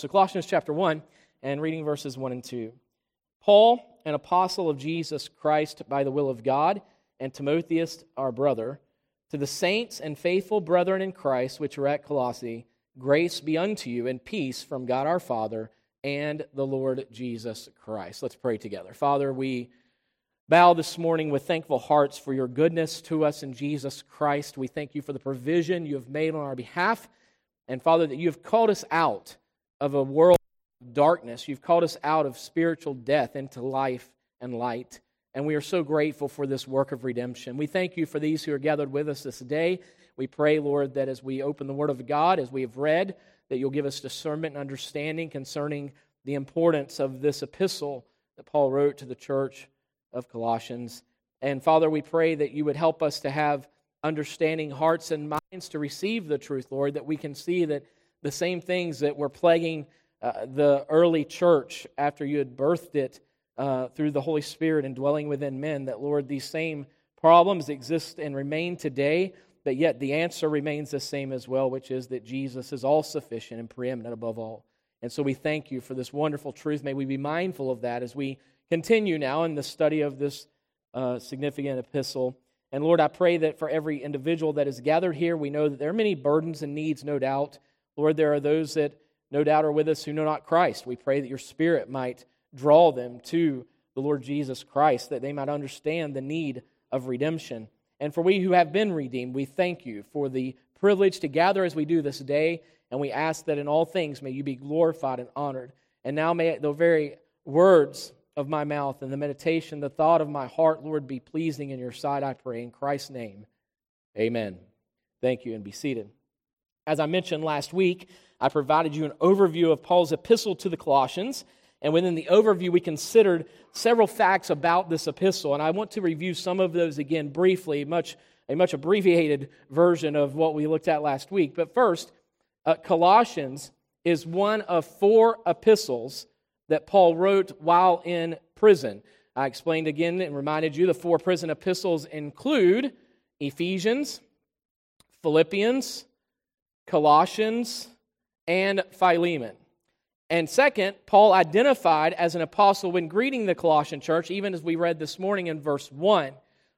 So, Colossians chapter 1, and reading verses 1 and 2. Paul, an apostle of Jesus Christ by the will of God, and Timotheus, our brother, to the saints and faithful brethren in Christ which are at Colossae, grace be unto you and peace from God our Father and the Lord Jesus Christ. Let's pray together. Father, we bow this morning with thankful hearts for your goodness to us in Jesus Christ. We thank you for the provision you have made on our behalf. And Father, that you have called us out of a world of darkness. You've called us out of spiritual death into life and light. And we are so grateful for this work of redemption. We thank you for these who are gathered with us this day. We pray, Lord, that as we open the Word of God, as we have read, that you'll give us discernment and understanding concerning the importance of this epistle that Paul wrote to the church of Colossians. And Father, we pray that you would help us to have understanding hearts and minds to receive the truth, Lord, that we can see that the same things that were plaguing uh, the early church after you had birthed it uh, through the Holy Spirit and dwelling within men, that, Lord, these same problems exist and remain today, but yet the answer remains the same as well, which is that Jesus is all sufficient and preeminent above all. And so we thank you for this wonderful truth. May we be mindful of that as we continue now in the study of this uh, significant epistle. And Lord, I pray that for every individual that is gathered here, we know that there are many burdens and needs, no doubt. Lord, there are those that no doubt are with us who know not Christ. We pray that your Spirit might draw them to the Lord Jesus Christ, that they might understand the need of redemption. And for we who have been redeemed, we thank you for the privilege to gather as we do this day, and we ask that in all things may you be glorified and honored. And now may the very words of my mouth and the meditation, the thought of my heart, Lord, be pleasing in your sight, I pray. In Christ's name, amen. Thank you, and be seated. As I mentioned last week, I provided you an overview of Paul's epistle to the Colossians. And within the overview, we considered several facts about this epistle. And I want to review some of those again briefly, much, a much abbreviated version of what we looked at last week. But first, uh, Colossians is one of four epistles that Paul wrote while in prison. I explained again and reminded you the four prison epistles include Ephesians, Philippians, Colossians, and Philemon. And second, Paul identified as an apostle when greeting the Colossian church, even as we read this morning in verse 1.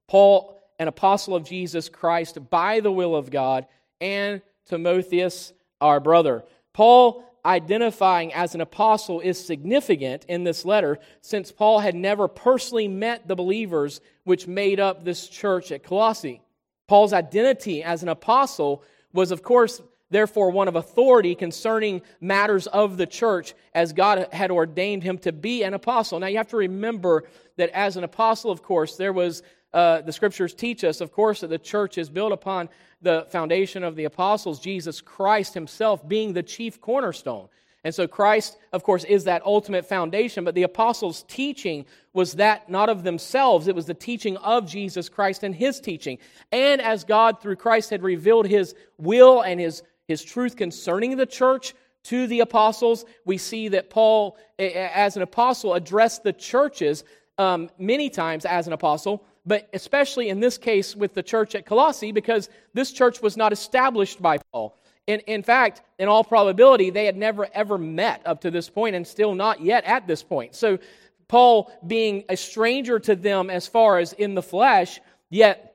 Paul, an apostle of Jesus Christ by the will of God, and Timotheus, our brother. Paul identifying as an apostle is significant in this letter since Paul had never personally met the believers which made up this church at Colossae. Paul's identity as an apostle was, of course, therefore one of authority concerning matters of the church as God had ordained him to be an apostle. Now you have to remember that as an apostle, of course, there was, uh, the scriptures teach us, of course, that the church is built upon the foundation of the apostles, Jesus Christ himself being the chief cornerstone. And so Christ, of course, is that ultimate foundation, but the apostles' teaching was that not of themselves, it was the teaching of Jesus Christ and his teaching. And as God, through Christ, had revealed his will and his his truth concerning the church to the apostles. We see that Paul, as an apostle, addressed the churches um, many times as an apostle, but especially in this case with the church at Colossae, because this church was not established by Paul. In, in fact, in all probability, they had never ever met up to this point and still not yet at this point. So, Paul, being a stranger to them as far as in the flesh, yet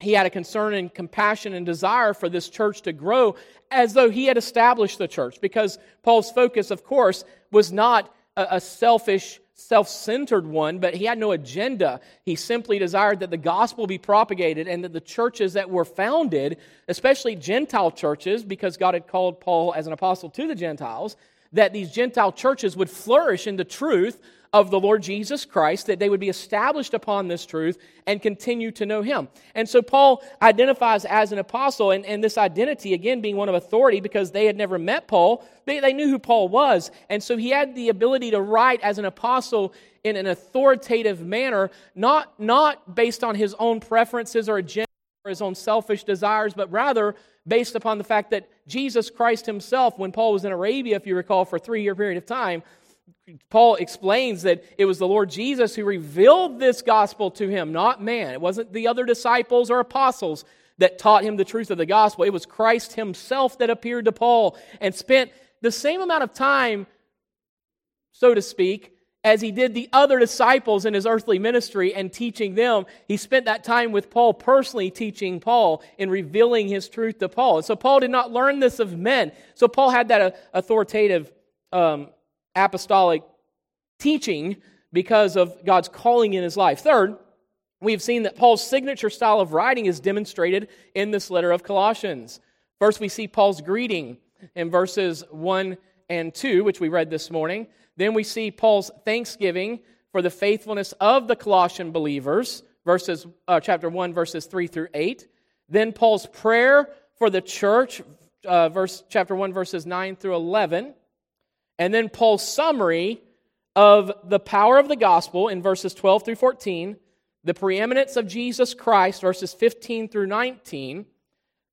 he had a concern and compassion and desire for this church to grow as though he had established the church. Because Paul's focus, of course, was not a, selfish, self centered one, but he had no agenda. He simply desired that the gospel be propagated and that the churches that were founded, especially Gentile churches, because God had called Paul as an apostle to the Gentiles, that these Gentile churches would flourish in the truth of the Lord Jesus Christ, that they would be established upon this truth and continue to know Him. And so Paul identifies as an apostle, and, and this identity, again, being one of authority because they had never met Paul, they, they knew who Paul was. And so he had the ability to write as an apostle in an authoritative manner, not, not based on his own preferences or agenda or his own selfish desires, but rather based upon the fact that Jesus Christ himself, when Paul was in Arabia, if you recall, for a three year period of time, Paul explains that it was the Lord Jesus who revealed this gospel to him, not man. It wasn't the other disciples or apostles that taught him the truth of the gospel. It was Christ himself that appeared to Paul and spent the same amount of time, so to speak, as he did the other disciples in his earthly ministry and teaching them. He spent that time with Paul personally teaching Paul and revealing his truth to Paul. And so Paul did not learn this of men. So Paul had that uh, authoritative um, apostolic teaching because of God's calling in his life. Third, we've seen that Paul's signature style of writing is demonstrated in this letter of Colossians. First, we see Paul's greeting in verses 1 and 2, which we read this morning. Then we see Paul's thanksgiving for the faithfulness of the Colossian believers, verses, uh, chapter 1, verses 3 through 8. Then Paul's prayer for the church, uh, verse, chapter 1, verses 9 through 11. And then Paul's summary of the power of the gospel in verses 12 through 14, the preeminence of Jesus Christ, verses 15 through 19,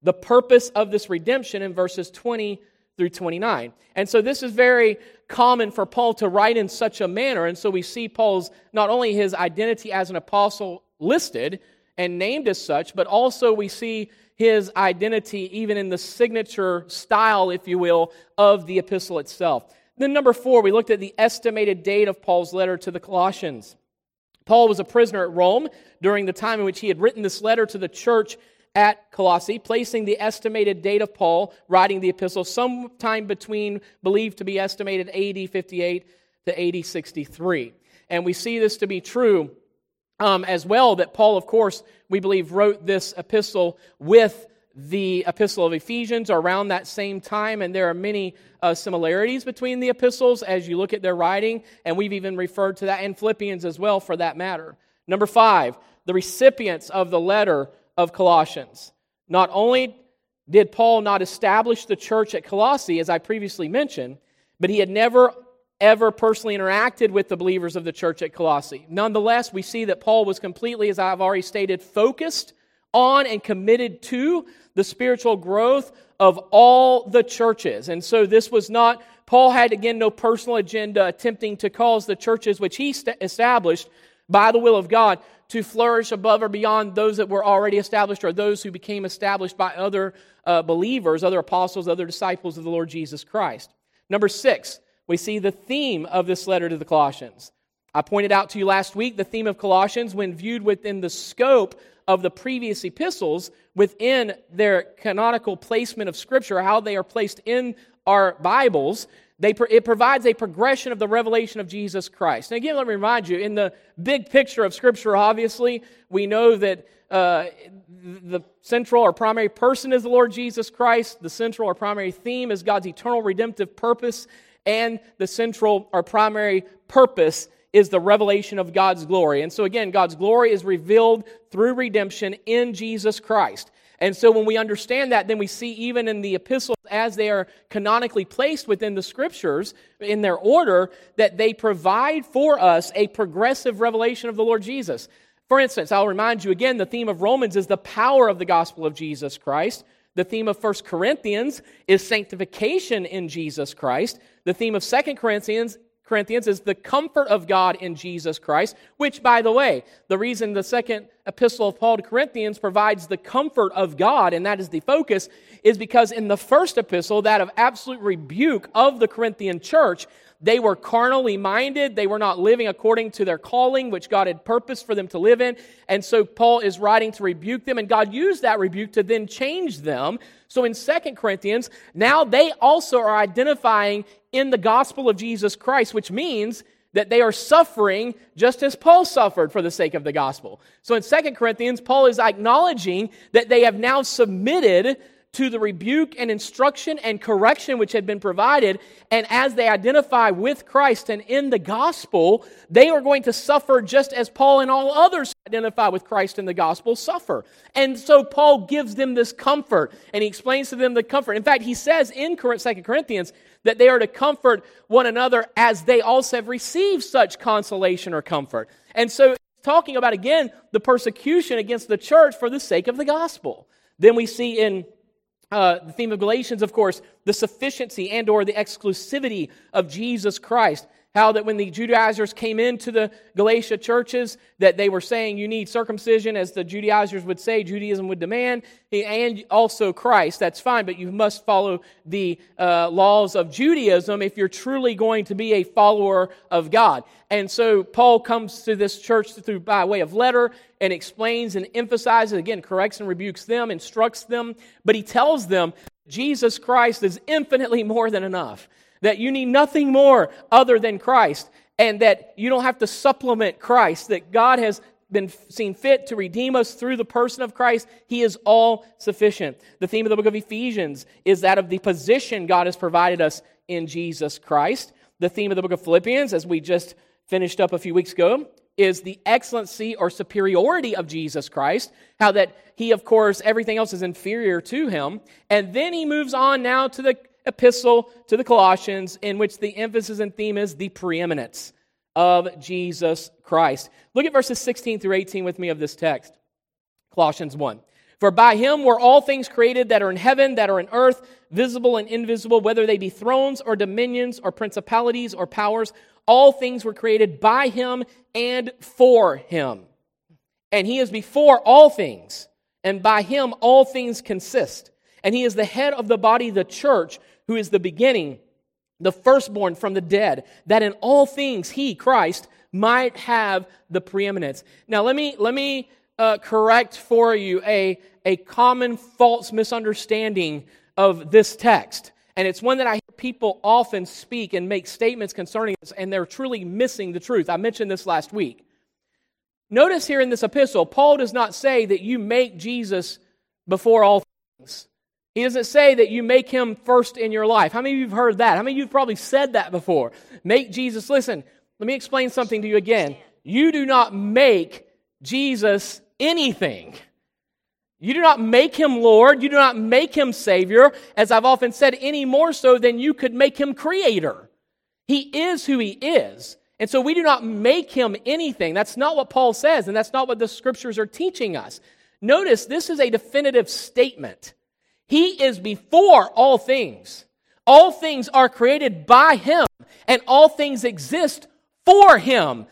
the purpose of this redemption in verses 20 through 29. And so this is very common for Paul to write in such a manner. And so we see Paul's not only his identity as an apostle listed and named as such, but also we see his identity even in the signature style, if you will, of the epistle itself. Then, number four, we looked at the estimated date of Paul's letter to the Colossians. Paul was a prisoner at Rome during the time in which he had written this letter to the church at Colossae, placing the estimated date of Paul writing the epistle sometime between, believed to be estimated AD 58 to AD 63. And we see this to be true um, as well, that Paul, of course, we believe, wrote this epistle with the epistle of Ephesians around that same time, and there are many uh, similarities between the epistles as you look at their writing, and we've even referred to that in Philippians as well, for that matter. Number five, the recipients of the letter of Colossians. Not only did Paul not establish the church at Colossae, as I previously mentioned, but he had never ever personally interacted with the believers of the church at Colossae. Nonetheless, we see that Paul was completely, as I've already stated, focused on and committed to the spiritual growth of all the churches. And so this was not, Paul had again no personal agenda attempting to cause the churches which he st- established by the will of God to flourish above or beyond those that were already established or those who became established by other uh, believers, other apostles, other disciples of the Lord Jesus Christ. Number six, we see the theme of this letter to the Colossians. I pointed out to you last week the theme of Colossians, when viewed within the scope of the previous epistles, within their canonical placement of Scripture, how they are placed in our Bibles, they, it provides a progression of the revelation of Jesus Christ. And again, let me remind you, in the big picture of Scripture, obviously, we know that uh, the central or primary person is the Lord Jesus Christ. The central or primary theme is God's eternal redemptive purpose. And the central or primary purpose is the revelation of God's glory. And so, again, God's glory is revealed through redemption in Jesus Christ. And so when we understand that, then we see even in the epistles as they are canonically placed within the scriptures in their order that they provide for us a progressive revelation of the Lord Jesus. For instance, I'll remind you again the theme of Romans is the power of the gospel of Jesus Christ. The theme of 1 Corinthians is sanctification in Jesus Christ. The theme of 2 Corinthians Corinthians is the comfort of God in Jesus Christ, which, by the way, the reason the second epistle of Paul to Corinthians provides the comfort of God, and that is the focus, is because in the first epistle, that of absolute rebuke of the Corinthian church, they were carnally minded. They were not living according to their calling, which God had purposed for them to live in. And so Paul is writing to rebuke them, and God used that rebuke to then change them. So in Second Corinthians, now they also are identifying in the gospel of Jesus Christ, which means that they are suffering just as Paul suffered for the sake of the gospel. So in Second Corinthians, Paul is acknowledging that they have now submitted to the rebuke and instruction and correction which had been provided. And as they identify with Christ and in the gospel, they are going to suffer just as Paul and all others identify with Christ in the gospel suffer. And so Paul gives them this comfort and he explains to them the comfort. In fact, he says in 2 Corinthians that they are to comfort one another as they also have received such consolation or comfort. And so talking about again the persecution against the church for the sake of the gospel. Then we see in uh, the theme of Galatians, of course, the sufficiency and or the exclusivity of Jesus Christ. How that when the Judaizers came into the Galatia churches, that they were saying you need circumcision, as the Judaizers would say, Judaism would demand, and also Christ. That's fine, but you must follow the uh, laws of Judaism if you're truly going to be a follower of God. And so Paul comes to this church through by way of letter and explains and emphasizes, again, corrects and rebukes them, instructs them, but he tells them Jesus Christ is infinitely more than enough that you need nothing more other than Christ, and that you don't have to supplement Christ, that God has been seen fit to redeem us through the person of Christ. He is all sufficient. The theme of the book of Ephesians is that of the position God has provided us in Jesus Christ. The theme of the book of Philippians, as we just finished up a few weeks ago, is the excellency or superiority of Jesus Christ. How that he, of course, everything else is inferior to him. And then he moves on now to the epistle to the Colossians, in which the emphasis and theme is the preeminence of Jesus Christ. Look at verses 16 through 18 with me of this text. Colossians 1. For by him were all things created that are in heaven, that are in earth, visible and invisible, whether they be thrones or dominions or principalities or powers. All things were created by him and for him. And he is before all things, and by him all things consist. And he is the head of the body, the church who is the beginning, the firstborn from the dead, that in all things he, Christ, might have the preeminence. Now, let me, let me uh, correct for you a, a common false misunderstanding of this text. And it's one that I hear people often speak and make statements concerning this, and they're truly missing the truth. I mentioned this last week. Notice here in this epistle, Paul does not say that you make Jesus before all things. He doesn't say that you make him first in your life. How many of you have heard that? How many of you have probably said that before? Make Jesus, listen, let me explain something to you again. You do not make Jesus anything. You do not make him Lord. You do not make him Savior, as I've often said, any more so than you could make him Creator. He is who he is. And so we do not make him anything. That's not what Paul says, and that's not what the scriptures are teaching us. Notice this is a definitive statement. He is before all things. All things are created by Him, and all things exist for Him.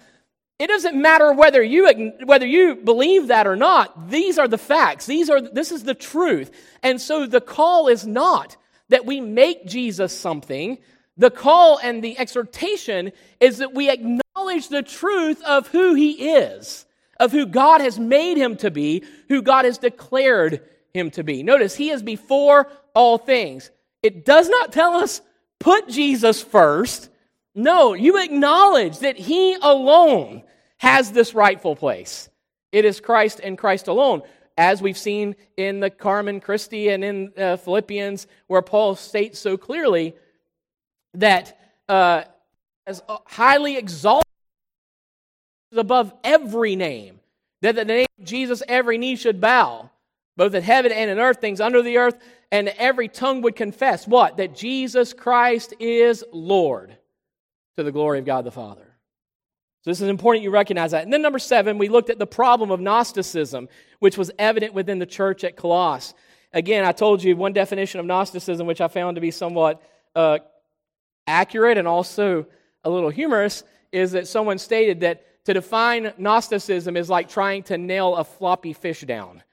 It doesn't matter whether you, whether you believe that or not. These are the facts. These are, this is the truth. And so the call is not that we make Jesus something. The call and the exhortation is that we acknowledge the truth of who He is, of who God has made Him to be, who God has declared him to be. Notice, he is before all things. It does not tell us put Jesus first. No, you acknowledge that he alone has this rightful place. It is Christ and Christ alone. As we've seen in the Carmen Christi and in uh, Philippians, where Paul states so clearly that uh, as highly exalted above every name, that the name of Jesus every knee should bow both in heaven and in earth, things under the earth, and every tongue would confess what? That Jesus Christ is Lord to the glory of God the Father. So this is important you recognize that. And then number seven, we looked at the problem of Gnosticism, which was evident within the church at Colossus. Again, I told you one definition of Gnosticism, which I found to be somewhat uh, accurate and also a little humorous, is that someone stated that to define Gnosticism is like trying to nail a floppy fish down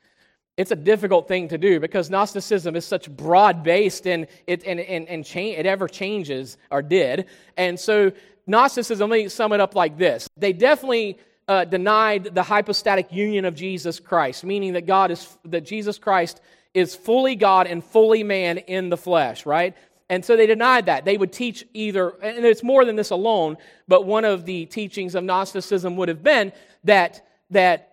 it's a difficult thing to do because Gnosticism is such broad based and it and, and, and change, it ever changes or did. And so Gnosticism, let me sum it up like this. They definitely uh, denied the hypostatic union of Jesus Christ, meaning that God is that Jesus Christ is fully God and fully man in the flesh, right? And so they denied that. They would teach either, and it's more than this alone, but one of the teachings of Gnosticism would have been that, that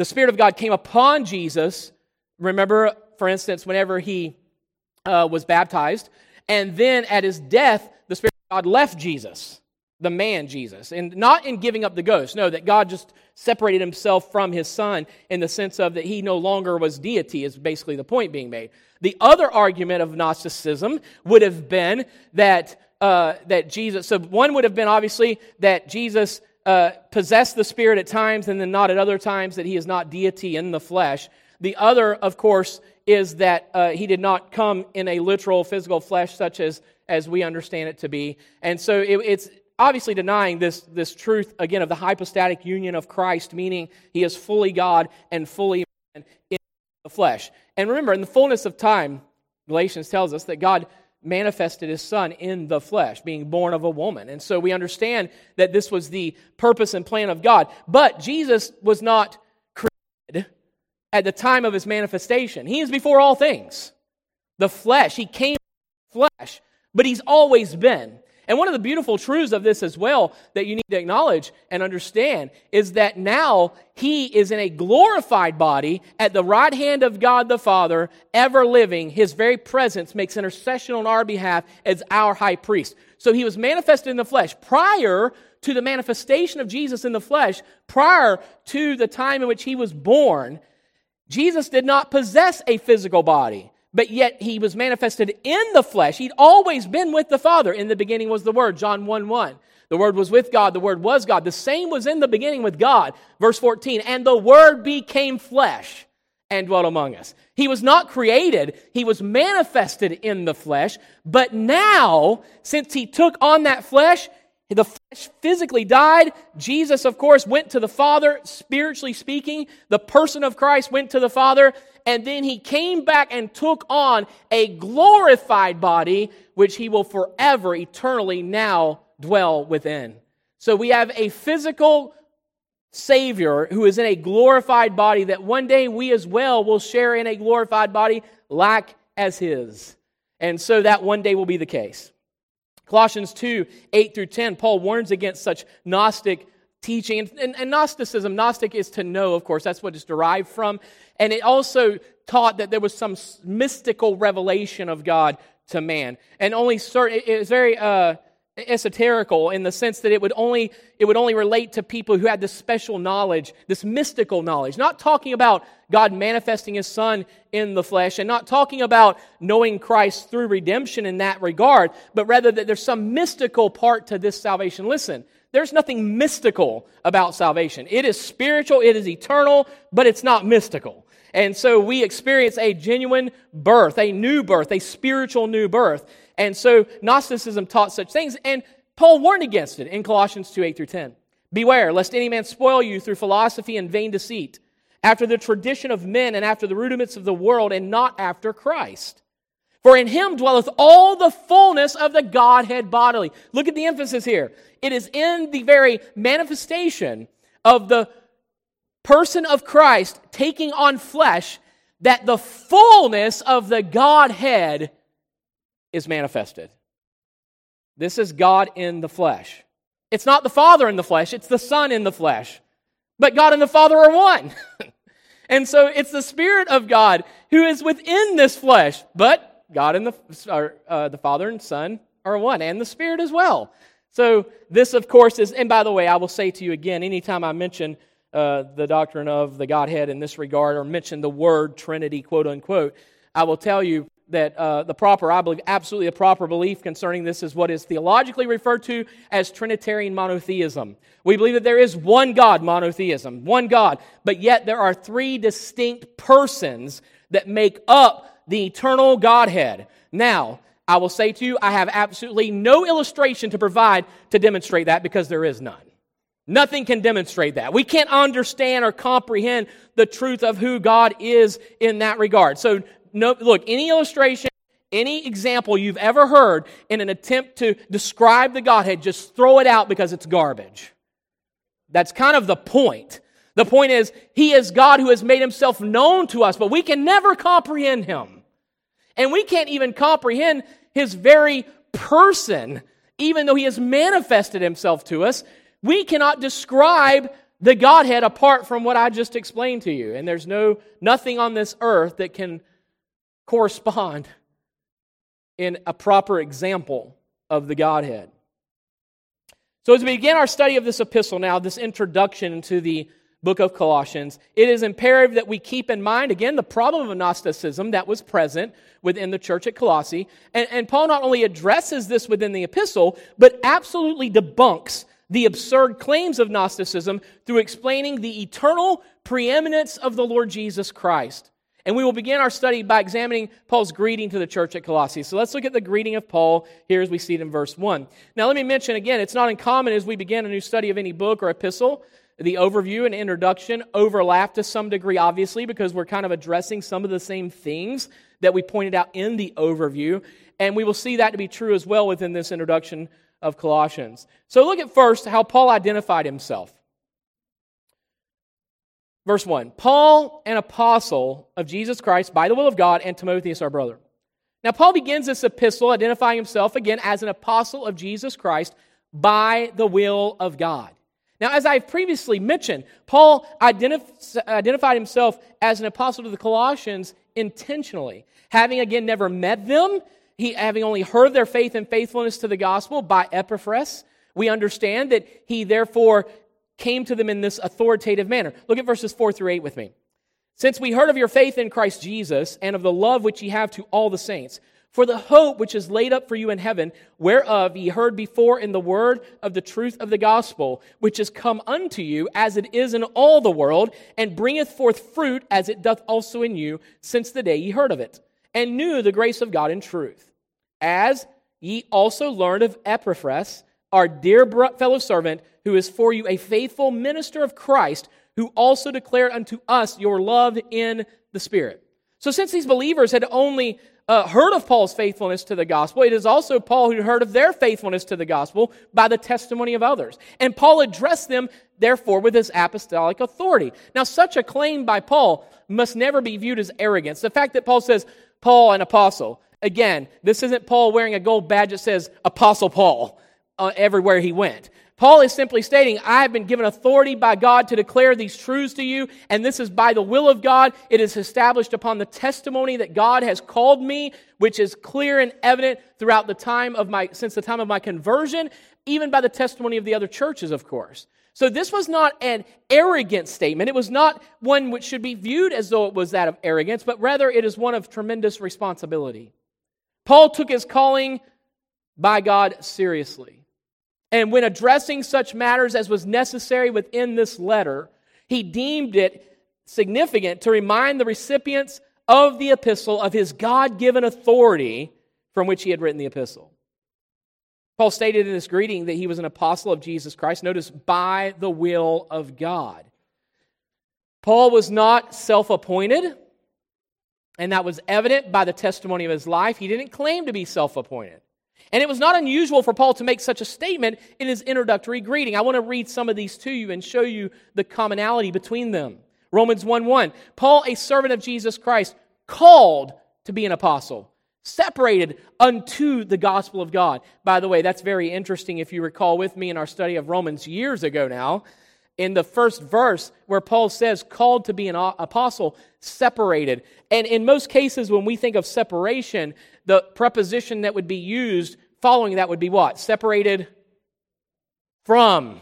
the Spirit of God came upon Jesus. Remember, for instance, whenever he uh, was baptized, and then at his death, the Spirit of God left Jesus, the man Jesus, and not in giving up the ghost. No, that God just separated himself from his son in the sense of that he no longer was deity, is basically the point being made. The other argument of Gnosticism would have been that, uh, that Jesus, so one would have been obviously that Jesus uh, possess the Spirit at times and then not at other times, that he is not deity in the flesh. The other, of course, is that uh, he did not come in a literal physical flesh such as, as we understand it to be. And so it, it's obviously denying this, this truth, again, of the hypostatic union of Christ, meaning he is fully God and fully man in the flesh. And remember, in the fullness of time, Galatians tells us that God manifested his son in the flesh, being born of a woman. And so we understand that this was the purpose and plan of God. But Jesus was not created at the time of his manifestation. He is before all things. The flesh, he came flesh, but he's always been. And one of the beautiful truths of this as well that you need to acknowledge and understand is that now he is in a glorified body at the right hand of God the Father, ever living. His very presence makes intercession on our behalf as our high priest. So he was manifested in the flesh prior to the manifestation of Jesus in the flesh, prior to the time in which he was born. Jesus did not possess a physical body but yet he was manifested in the flesh. He'd always been with the Father. In the beginning was the Word, John 1 1. The Word was with God, the Word was God. The same was in the beginning with God. Verse 14, and the Word became flesh and dwelt among us. He was not created, he was manifested in the flesh, but now, since he took on that flesh, the flesh physically died. Jesus, of course, went to the Father, spiritually speaking. The person of Christ went to the Father and then he came back and took on a glorified body, which he will forever, eternally now dwell within. So we have a physical Savior who is in a glorified body that one day we as well will share in a glorified body like as his. And so that one day will be the case. Colossians 2 8 through 10, Paul warns against such Gnostic teaching. And, and, and, Gnosticism, Gnostic is to know, of course, that's what it's derived from. And it also taught that there was some mystical revelation of God to man. And only certain, it was very uh, esoterical in the sense that it would, only, it would only relate to people who had this special knowledge, this mystical knowledge. Not talking about God manifesting his son in the flesh and not talking about knowing Christ through redemption in that regard, but rather that there's some mystical part to this salvation. Listen, there's nothing mystical about salvation. It is spiritual, it is eternal, but it's not mystical. And so we experience a genuine birth, a new birth, a spiritual new birth. And so Gnosticism taught such things, and Paul warned against it in Colossians 2 8 through 10. Beware, lest any man spoil you through philosophy and vain deceit, after the tradition of men and after the rudiments of the world, and not after Christ. For in him dwelleth all the fullness of the Godhead bodily. Look at the emphasis here. It is in the very manifestation of the person of Christ taking on flesh that the fullness of the Godhead is manifested. This is God in the flesh. It's not the Father in the flesh, it's the Son in the flesh. But God and the Father are one. and so it's the Spirit of God who is within this flesh, but God and the, uh, the Father and Son are one, and the Spirit as well. So, this, of course, is, and by the way, I will say to you again, anytime I mention uh, the doctrine of the Godhead in this regard, or mention the word Trinity, quote unquote, I will tell you that uh, the proper, I believe, absolutely the proper belief concerning this is what is theologically referred to as Trinitarian monotheism. We believe that there is one God, monotheism, one God, but yet there are three distinct persons that make up the eternal Godhead. Now, I will say to you, I have absolutely no illustration to provide to demonstrate that because there is none. Nothing can demonstrate that. We can't understand or comprehend the truth of who God is in that regard. So, no, look, any illustration, any example you've ever heard in an attempt to describe the Godhead, just throw it out because it's garbage. That's kind of the point. The point is, He is God who has made Himself known to us, but we can never comprehend Him. And we can't even comprehend his very person, even though he has manifested himself to us. We cannot describe the Godhead apart from what I just explained to you. And there's no nothing on this earth that can correspond in a proper example of the Godhead. So, as we begin our study of this epistle now, this introduction to the book of Colossians, it is imperative that we keep in mind, again, the problem of Gnosticism that was present within the church at Colossae. And, and Paul not only addresses this within the epistle, but absolutely debunks the absurd claims of Gnosticism through explaining the eternal preeminence of the Lord Jesus Christ. And we will begin our study by examining Paul's greeting to the church at Colossae. So let's look at the greeting of Paul here as we see it in verse 1. Now, let me mention again, it's not uncommon as we begin a new study of any book or epistle. The overview and introduction overlap to some degree, obviously, because we're kind of addressing some of the same things that we pointed out in the overview. And we will see that to be true as well within this introduction of Colossians. So look at first how Paul identified himself. Verse 1 Paul, an apostle of Jesus Christ by the will of God, and Timotheus, our brother. Now, Paul begins this epistle identifying himself again as an apostle of Jesus Christ by the will of God. Now, as I've previously mentioned, Paul identif- identified himself as an apostle to the Colossians intentionally, having again never met them, he, having only heard their faith and faithfulness to the gospel by Epaphras. We understand that he therefore came to them in this authoritative manner. Look at verses 4 through 8 with me. Since we heard of your faith in Christ Jesus and of the love which ye have to all the saints, for the hope which is laid up for you in heaven, whereof ye heard before in the word of the truth of the gospel, which is come unto you as it is in all the world, and bringeth forth fruit as it doth also in you, since the day ye heard of it, and knew the grace of God in truth. As ye also learned of Epaphras, our dear fellow servant, who is for you a faithful minister of Christ, who also declared unto us your love in the Spirit. So, since these believers had only uh, heard of Paul's faithfulness to the gospel, it is also Paul who heard of their faithfulness to the gospel by the testimony of others. And Paul addressed them, therefore, with his apostolic authority. Now, such a claim by Paul must never be viewed as arrogance. The fact that Paul says, Paul, an apostle, again, this isn't Paul wearing a gold badge that says Apostle Paul uh, everywhere he went. Paul is simply stating, I have been given authority by God to declare these truths to you, and this is by the will of God. It is established upon the testimony that God has called me, which is clear and evident throughout the time of my, since the time of my conversion, even by the testimony of the other churches, of course. So this was not an arrogant statement. It was not one which should be viewed as though it was that of arrogance, but rather it is one of tremendous responsibility. Paul took his calling by God seriously. And when addressing such matters as was necessary within this letter, he deemed it significant to remind the recipients of the epistle of his God given authority from which he had written the epistle. Paul stated in his greeting that he was an apostle of Jesus Christ. Notice, by the will of God. Paul was not self appointed, and that was evident by the testimony of his life. He didn't claim to be self appointed. And it was not unusual for Paul to make such a statement in his introductory greeting. I want to read some of these to you and show you the commonality between them. Romans 1 1. Paul, a servant of Jesus Christ, called to be an apostle, separated unto the gospel of God. By the way, that's very interesting if you recall with me in our study of Romans years ago now. In the first verse, where Paul says, called to be an apostle, separated. And in most cases, when we think of separation, the preposition that would be used following that would be what? Separated from.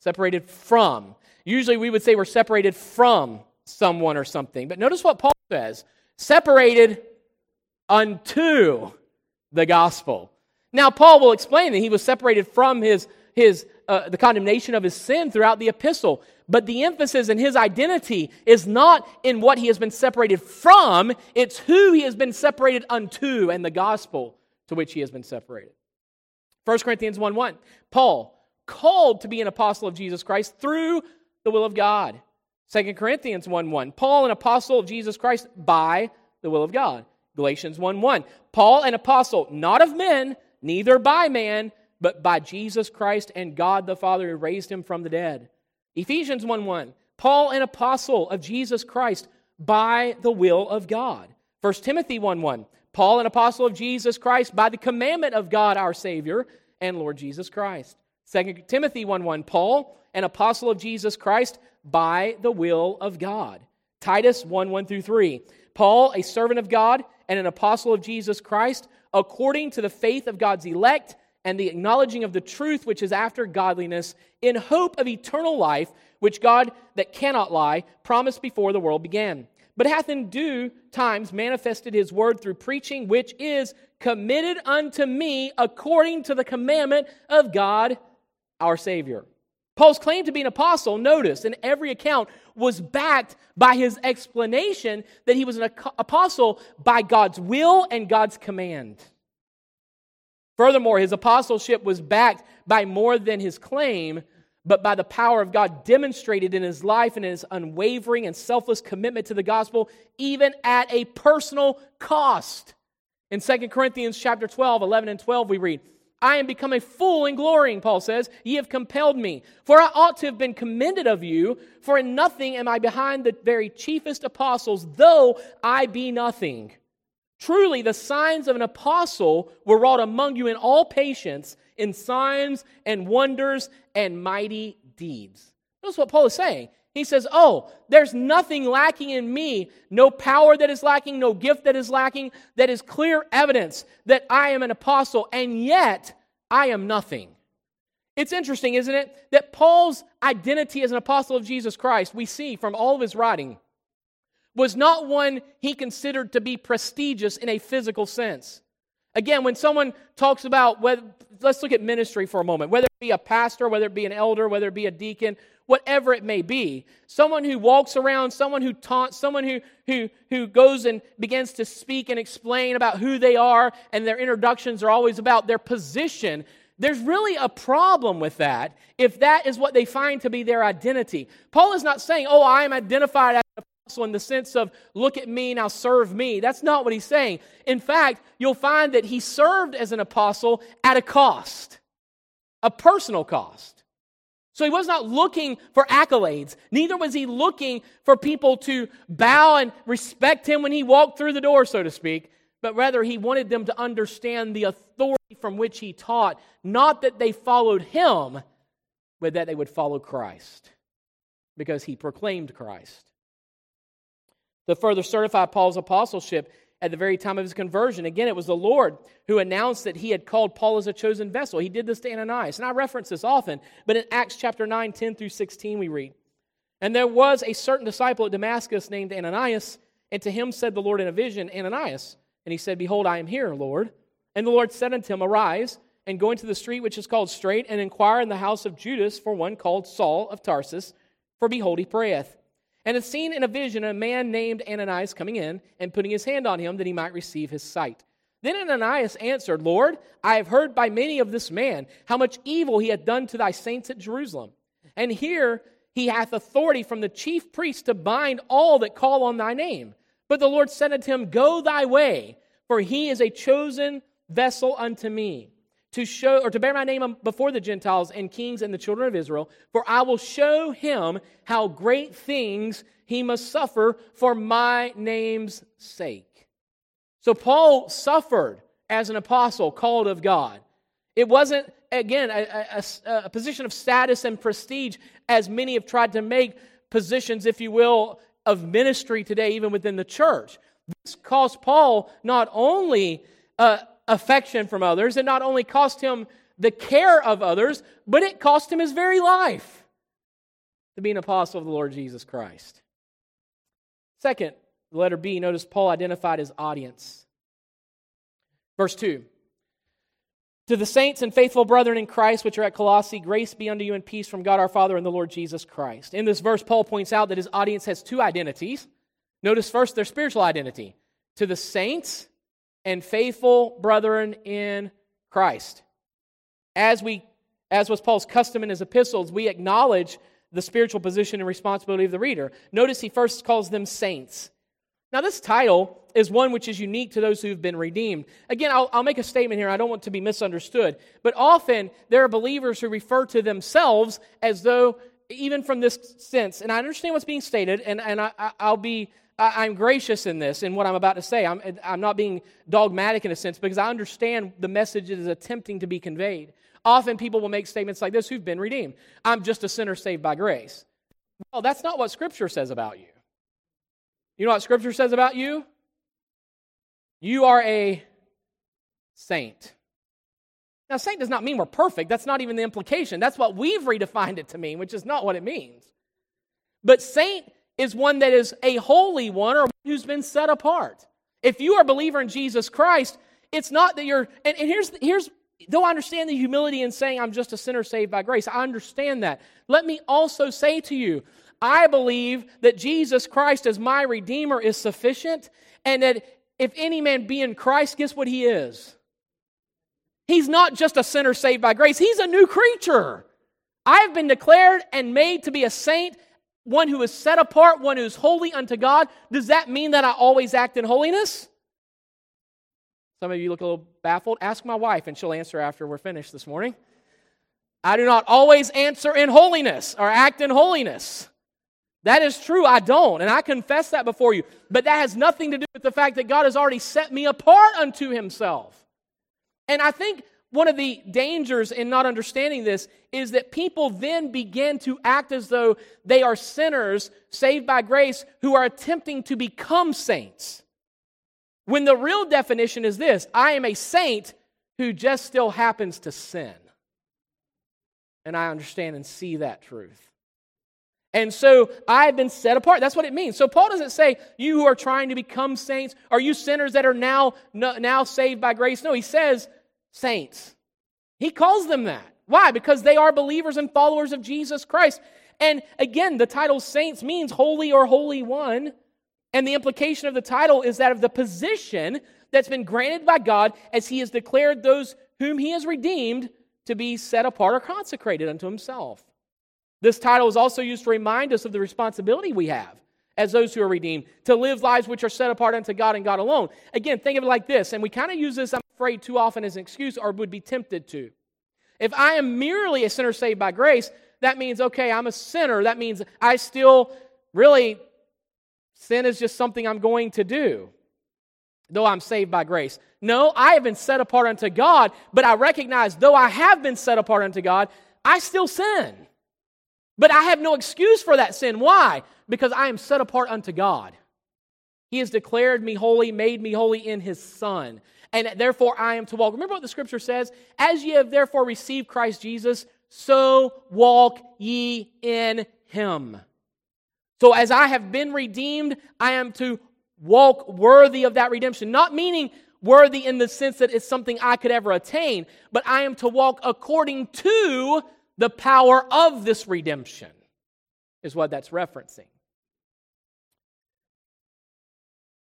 Separated from. Usually we would say we're separated from someone or something. But notice what Paul says separated unto the gospel. Now, Paul will explain that he was separated from his, his, uh, the condemnation of his sin throughout the epistle. But the emphasis in his identity is not in what he has been separated from, it's who he has been separated unto and the gospel to which he has been separated. 1 Corinthians 1 1. Paul, called to be an apostle of Jesus Christ through the will of God. 2 Corinthians 1 1. Paul, an apostle of Jesus Christ by the will of God. Galatians 1 1. Paul, an apostle, not of men, neither by man, but by Jesus Christ and God the Father who raised him from the dead. Ephesians 1 1. Paul, an apostle of Jesus Christ by the will of God. 1 Timothy 1 1. Paul, an apostle of Jesus Christ by the commandment of God our Savior and Lord Jesus Christ. 2 Timothy 1 1. Paul, an apostle of Jesus Christ by the will of God. Titus 1 1 through 3. Paul, a servant of God and an apostle of Jesus Christ, according to the faith of God's elect and the acknowledging of the truth which is after godliness, in hope of eternal life, which God that cannot lie promised before the world began. But hath in due times manifested his word through preaching, which is committed unto me according to the commandment of God our Savior. Paul's claim to be an apostle, notice, in every account was backed by his explanation that he was an apostle by God's will and God's command. Furthermore, his apostleship was backed by more than his claim, but by the power of God demonstrated in his life and his unwavering and selfless commitment to the gospel, even at a personal cost. In 2 Corinthians chapter 12, 11 and 12, we read, I am become a fool in glorying, Paul says. Ye have compelled me. For I ought to have been commended of you, for in nothing am I behind the very chiefest apostles, though I be nothing. Truly, the signs of an apostle were wrought among you in all patience, in signs and wonders and mighty deeds. Notice what Paul is saying. He says, Oh, there's nothing lacking in me, no power that is lacking, no gift that is lacking, that is clear evidence that I am an apostle, and yet I am nothing. It's interesting, isn't it, that Paul's identity as an apostle of Jesus Christ, we see from all of his writing, was not one he considered to be prestigious in a physical sense. Again, when someone talks about, whether, let's look at ministry for a moment, whether it be a pastor, whether it be an elder, whether it be a deacon, whatever it may be. Someone who walks around, someone who taunts, someone who, who, who goes and begins to speak and explain about who they are, and their introductions are always about their position. There's really a problem with that if that is what they find to be their identity. Paul is not saying, oh, I am identified apostle in the sense of, look at me, now serve me. That's not what he's saying. In fact, you'll find that he served as an apostle at a cost, a personal cost. So he was not looking for accolades. Neither was he looking for people to bow and respect him when he walked through the door, so to speak. But rather, he wanted them to understand the authority from which he taught. Not that they followed him, but that they would follow Christ because he proclaimed Christ. To further certify Paul's apostleship, at the very time of his conversion. Again, it was the Lord who announced that he had called Paul as a chosen vessel. He did this to Ananias. And I reference this often, but in Acts chapter 9, 10 through 16, we read And there was a certain disciple at Damascus named Ananias, and to him said the Lord in a vision, Ananias. And he said, Behold, I am here, Lord. And the Lord said unto him, Arise, and go into the street which is called Straight, and inquire in the house of Judas for one called Saul of Tarsus, for behold, he prayeth and had seen in a vision a man named Ananias coming in and putting his hand on him that he might receive his sight. Then Ananias answered, Lord, I have heard by many of this man how much evil he hath done to thy saints at Jerusalem. And here he hath authority from the chief priest to bind all that call on thy name. But the Lord said unto him, Go thy way, for he is a chosen vessel unto me to show or to bear my name before the Gentiles and kings and the children of Israel, for I will show him how great things he must suffer for my name's sake. So Paul suffered as an apostle called of God. It wasn't, again, a, a, a position of status and prestige as many have tried to make positions, if you will, of ministry today, even within the church. This caused Paul not only uh, affection from others. It not only cost him the care of others, but it cost him his very life to be an apostle of the Lord Jesus Christ. Second, the letter B, notice Paul identified his audience. Verse 2 To the saints and faithful brethren in Christ which are at Colossae, grace be unto you and peace from God our Father and the Lord Jesus Christ. In this verse, Paul points out that his audience has two identities. Notice first their spiritual identity. To the saints and faithful brethren in Christ. As we as was Paul's custom in his epistles, we acknowledge the spiritual position and responsibility of the reader. Notice he first calls them saints. Now, this title is one which is unique to those who've been redeemed. Again, I'll, I'll, make a statement here. I don't want to be misunderstood. But often there are believers who refer to themselves as though, even from this sense, and I understand what's being stated, and, and I, will be I, am gracious in this, in what I'm about to say. I'm, I'm not being dogmatic in a sense because I understand the message is attempting to be conveyed. Often people will make statements like this who've been redeemed I'm just a sinner saved by grace. Well, that's not what Scripture says about you. You know what Scripture says about you? You are a saint. Now, saint does not mean we're perfect. That's not even the implication. That's what we've redefined it to mean, which is not what it means. But saint is one that is a holy one or who's been set apart. If you are a believer in Jesus Christ, it's not that you're, and, and here's, here's though I understand the humility in saying I'm just a sinner saved by grace, I understand that. Let me also say to you, I believe that Jesus Christ as my Redeemer is sufficient, and that if any man be in Christ, guess what he is? He's not just a sinner saved by grace, he's a new creature. I have been declared and made to be a saint, one who is set apart, one who is holy unto God. Does that mean that I always act in holiness? Some of you look a little baffled. Ask my wife, and she'll answer after we're finished this morning. I do not always answer in holiness or act in holiness. That is true, I don't, and I confess that before you. But that has nothing to do with the fact that God has already set me apart unto Himself. And I think one of the dangers in not understanding this is that people then begin to act as though they are sinners saved by grace who are attempting to become saints. When the real definition is this I am a saint who just still happens to sin. And I understand and see that truth. And so I've been set apart. That's what it means. So Paul doesn't say, you who are trying to become saints, are you sinners that are now, now saved by grace? No, he says, saints. He calls them that. Why? Because they are believers and followers of Jesus Christ. And again, the title saints means holy or holy one. And the implication of the title is that of the position that's been granted by God as He has declared those whom He has redeemed to be set apart or consecrated unto Himself. This title is also used to remind us of the responsibility we have as those who are redeemed to live lives which are set apart unto God and God alone. Again, think of it like this, and we kind of use this, I'm afraid, too often as an excuse or would be tempted to. If I am merely a sinner saved by grace, that means, okay, I'm a sinner. That means I still really Sin is just something I'm going to do, though I'm saved by grace. No, I have been set apart unto God, but I recognize, though I have been set apart unto God, I still sin. But I have no excuse for that sin. Why? Because I am set apart unto God. He has declared me holy, made me holy in His Son. And therefore I am to walk. Remember what the scripture says? As ye have therefore received Christ Jesus, so walk ye in Him. So, as I have been redeemed, I am to walk worthy of that redemption. Not meaning worthy in the sense that it's something I could ever attain, but I am to walk according to the power of this redemption, is what that's referencing.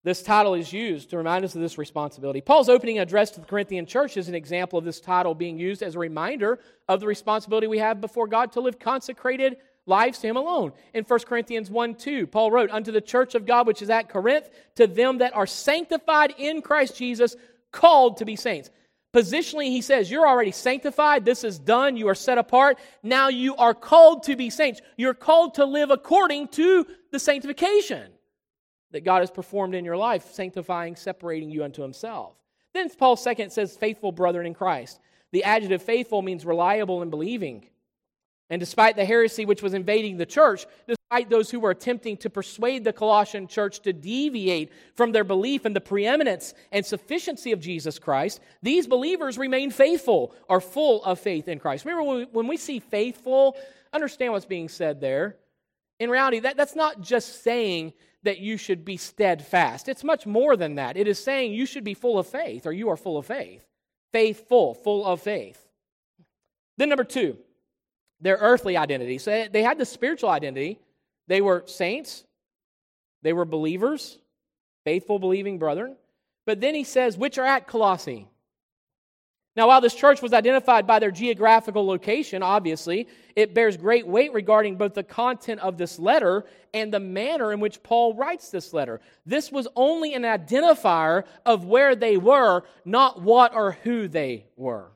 This title is used to remind us of this responsibility. Paul's opening address to the Corinthian church is an example of this title being used as a reminder of the responsibility we have before God to live consecrated lives to him alone. In 1 Corinthians 1 2, Paul wrote, Unto the church of God which is at Corinth, to them that are sanctified in Christ Jesus, called to be saints. Positionally, he says, You're already sanctified. This is done. You are set apart. Now you are called to be saints. You're called to live according to the sanctification that God has performed in your life, sanctifying, separating you unto himself. Then Paul second says, Faithful brethren in Christ. The adjective faithful means reliable and believing. And despite the heresy which was invading the church, despite those who were attempting to persuade the Colossian church to deviate from their belief in the preeminence and sufficiency of Jesus Christ, these believers remain faithful, are full of faith in Christ. Remember, when we, when we see faithful, understand what's being said there. In reality, that, that's not just saying that you should be steadfast. It's much more than that. It is saying you should be full of faith, or you are full of faith. Faithful, full of faith. Then, number two, their earthly identity. So they had the spiritual identity. They were saints, they were believers, faithful, believing brethren. But then he says, which are at Colossae. Now, while this church was identified by their geographical location, obviously, it bears great weight regarding both the content of this letter and the manner in which Paul writes this letter. This was only an identifier of where they were, not what or who they were.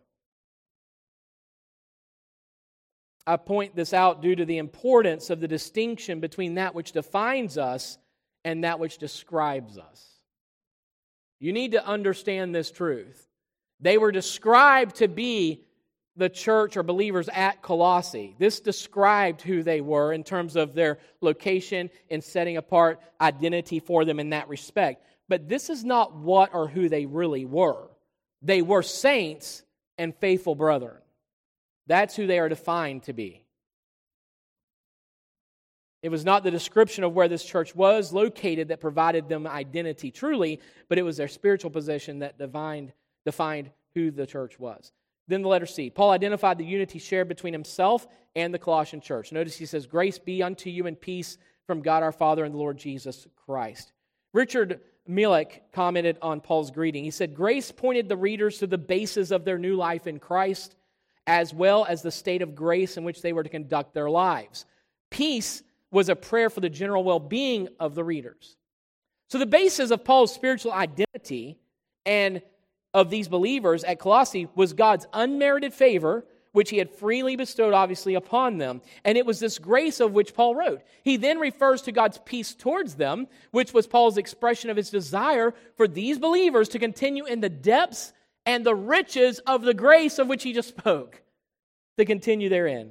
I point this out due to the importance of the distinction between that which defines us and that which describes us. You need to understand this truth. They were described to be the church or believers at Colossae. This described who they were in terms of their location and setting apart identity for them in that respect. But this is not what or who they really were. They were saints and faithful brethren. That's who they are defined to be. It was not the description of where this church was located that provided them identity truly, but it was their spiritual position that defined, defined who the church was. Then the letter C. Paul identified the unity shared between himself and the Colossian church. Notice he says, Grace be unto you and peace from God our Father and the Lord Jesus Christ. Richard Melick commented on Paul's greeting. He said, Grace pointed the readers to the basis of their new life in Christ, as well as the state of grace in which they were to conduct their lives. Peace was a prayer for the general well being of the readers. So, the basis of Paul's spiritual identity and of these believers at Colossae was God's unmerited favor, which he had freely bestowed, obviously, upon them. And it was this grace of which Paul wrote. He then refers to God's peace towards them, which was Paul's expression of his desire for these believers to continue in the depths and the riches of the grace of which he just spoke, to continue therein.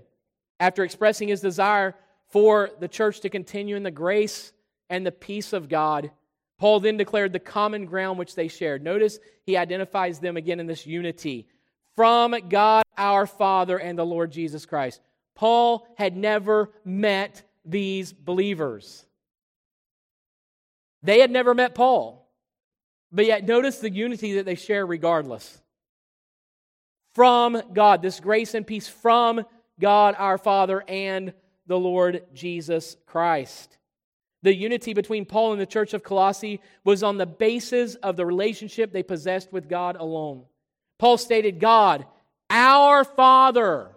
After expressing his desire for the church to continue in the grace and the peace of God, Paul then declared the common ground which they shared. Notice he identifies them again in this unity from God our Father and the Lord Jesus Christ. Paul had never met these believers. They had never met Paul. But yet, notice the unity that they share regardless. From God, this grace and peace from God our Father and the Lord Jesus Christ. The unity between Paul and the church of Colossae was on the basis of the relationship they possessed with God alone. Paul stated, God, our Father,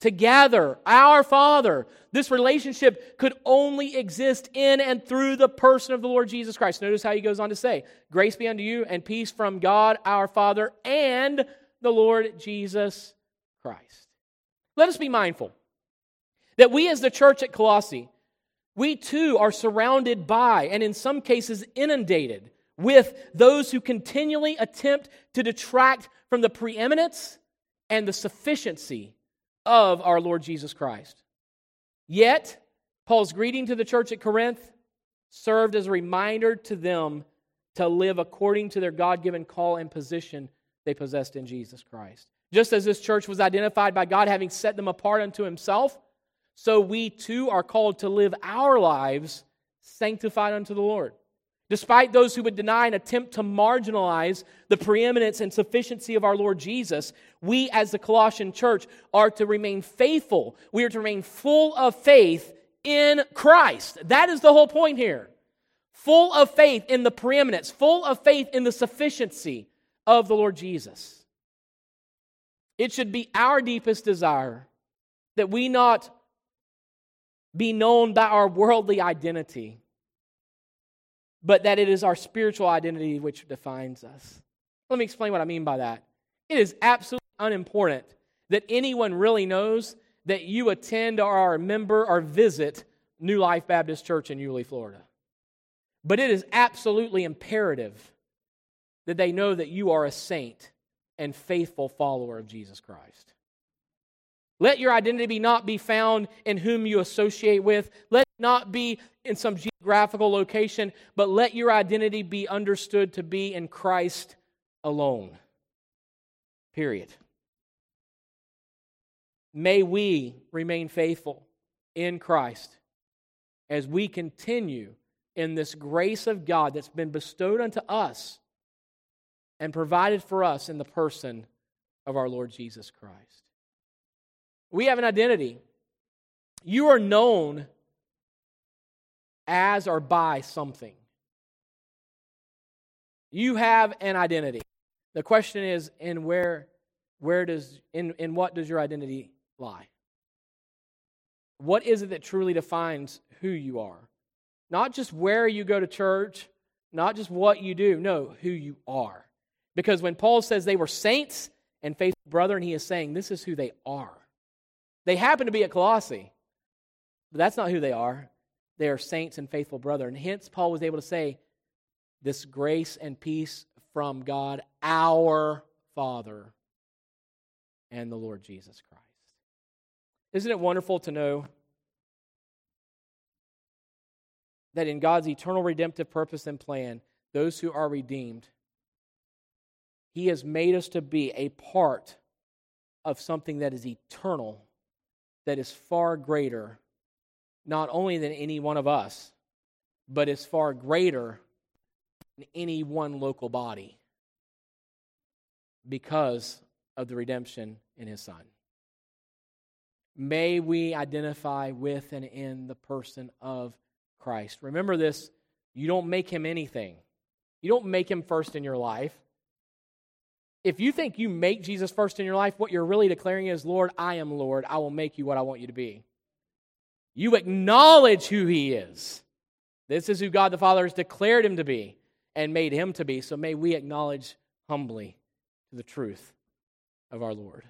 together, our Father. This relationship could only exist in and through the person of the Lord Jesus Christ. Notice how he goes on to say, Grace be unto you and peace from God our Father and the Lord Jesus Christ. Let us be mindful that we as the church at Colossae, we too are surrounded by, and in some cases inundated with, those who continually attempt to detract from the preeminence and the sufficiency of our Lord Jesus Christ. Yet, Paul's greeting to the church at Corinth served as a reminder to them to live according to their God given call and position they possessed in Jesus Christ. Just as this church was identified by God having set them apart unto himself, so we too are called to live our lives sanctified unto the Lord. Despite those who would deny and attempt to marginalize the preeminence and sufficiency of our Lord Jesus, we as the Colossian church are to remain faithful. We are to remain full of faith in Christ. That is the whole point here. Full of faith in the preeminence, full of faith in the sufficiency of the Lord Jesus. It should be our deepest desire that we not be known by our worldly identity, but that it is our spiritual identity which defines us. Let me explain what I mean by that. It is absolutely unimportant that anyone really knows that you attend or are a member or visit New Life Baptist Church in Yulee, Florida. But it is absolutely imperative that they know that you are a saint and faithful follower of Jesus Christ. Let your identity not be found in whom you associate with. Let it not be in some geographical location, but let your identity be understood to be in Christ alone. Period. May we remain faithful in Christ as we continue in this grace of God that's been bestowed unto us and provided for us in the person of our Lord Jesus Christ. We have an identity. You are known as or by something. You have an identity. The question is, in where, where does, in, in what does your identity lie? What is it that truly defines who you are? Not just where you go to church, not just what you do, no, who you are. Because when Paul says they were saints and faithful brethren, he is saying this is who they are. They happen to be at Colossae, but that's not who they are. They are saints and faithful brethren. And hence, Paul was able to say, This grace and peace from God, our Father, and the Lord Jesus Christ. Isn't it wonderful to know that in God's eternal redemptive purpose and plan, those who are redeemed, He has made us to be a part of something that is eternal that is far greater, not only than any one of us, but is far greater than any one local body because of the redemption in his Son. May we identify with and in the person of Christ. Remember this you don't make him anything, you don't make him first in your life. If you think you make Jesus first in your life, what you're really declaring is, Lord, I am Lord. I will make you what I want you to be. You acknowledge who he is. This is who God the Father has declared him to be and made him to be. So may we acknowledge humbly the truth of our Lord.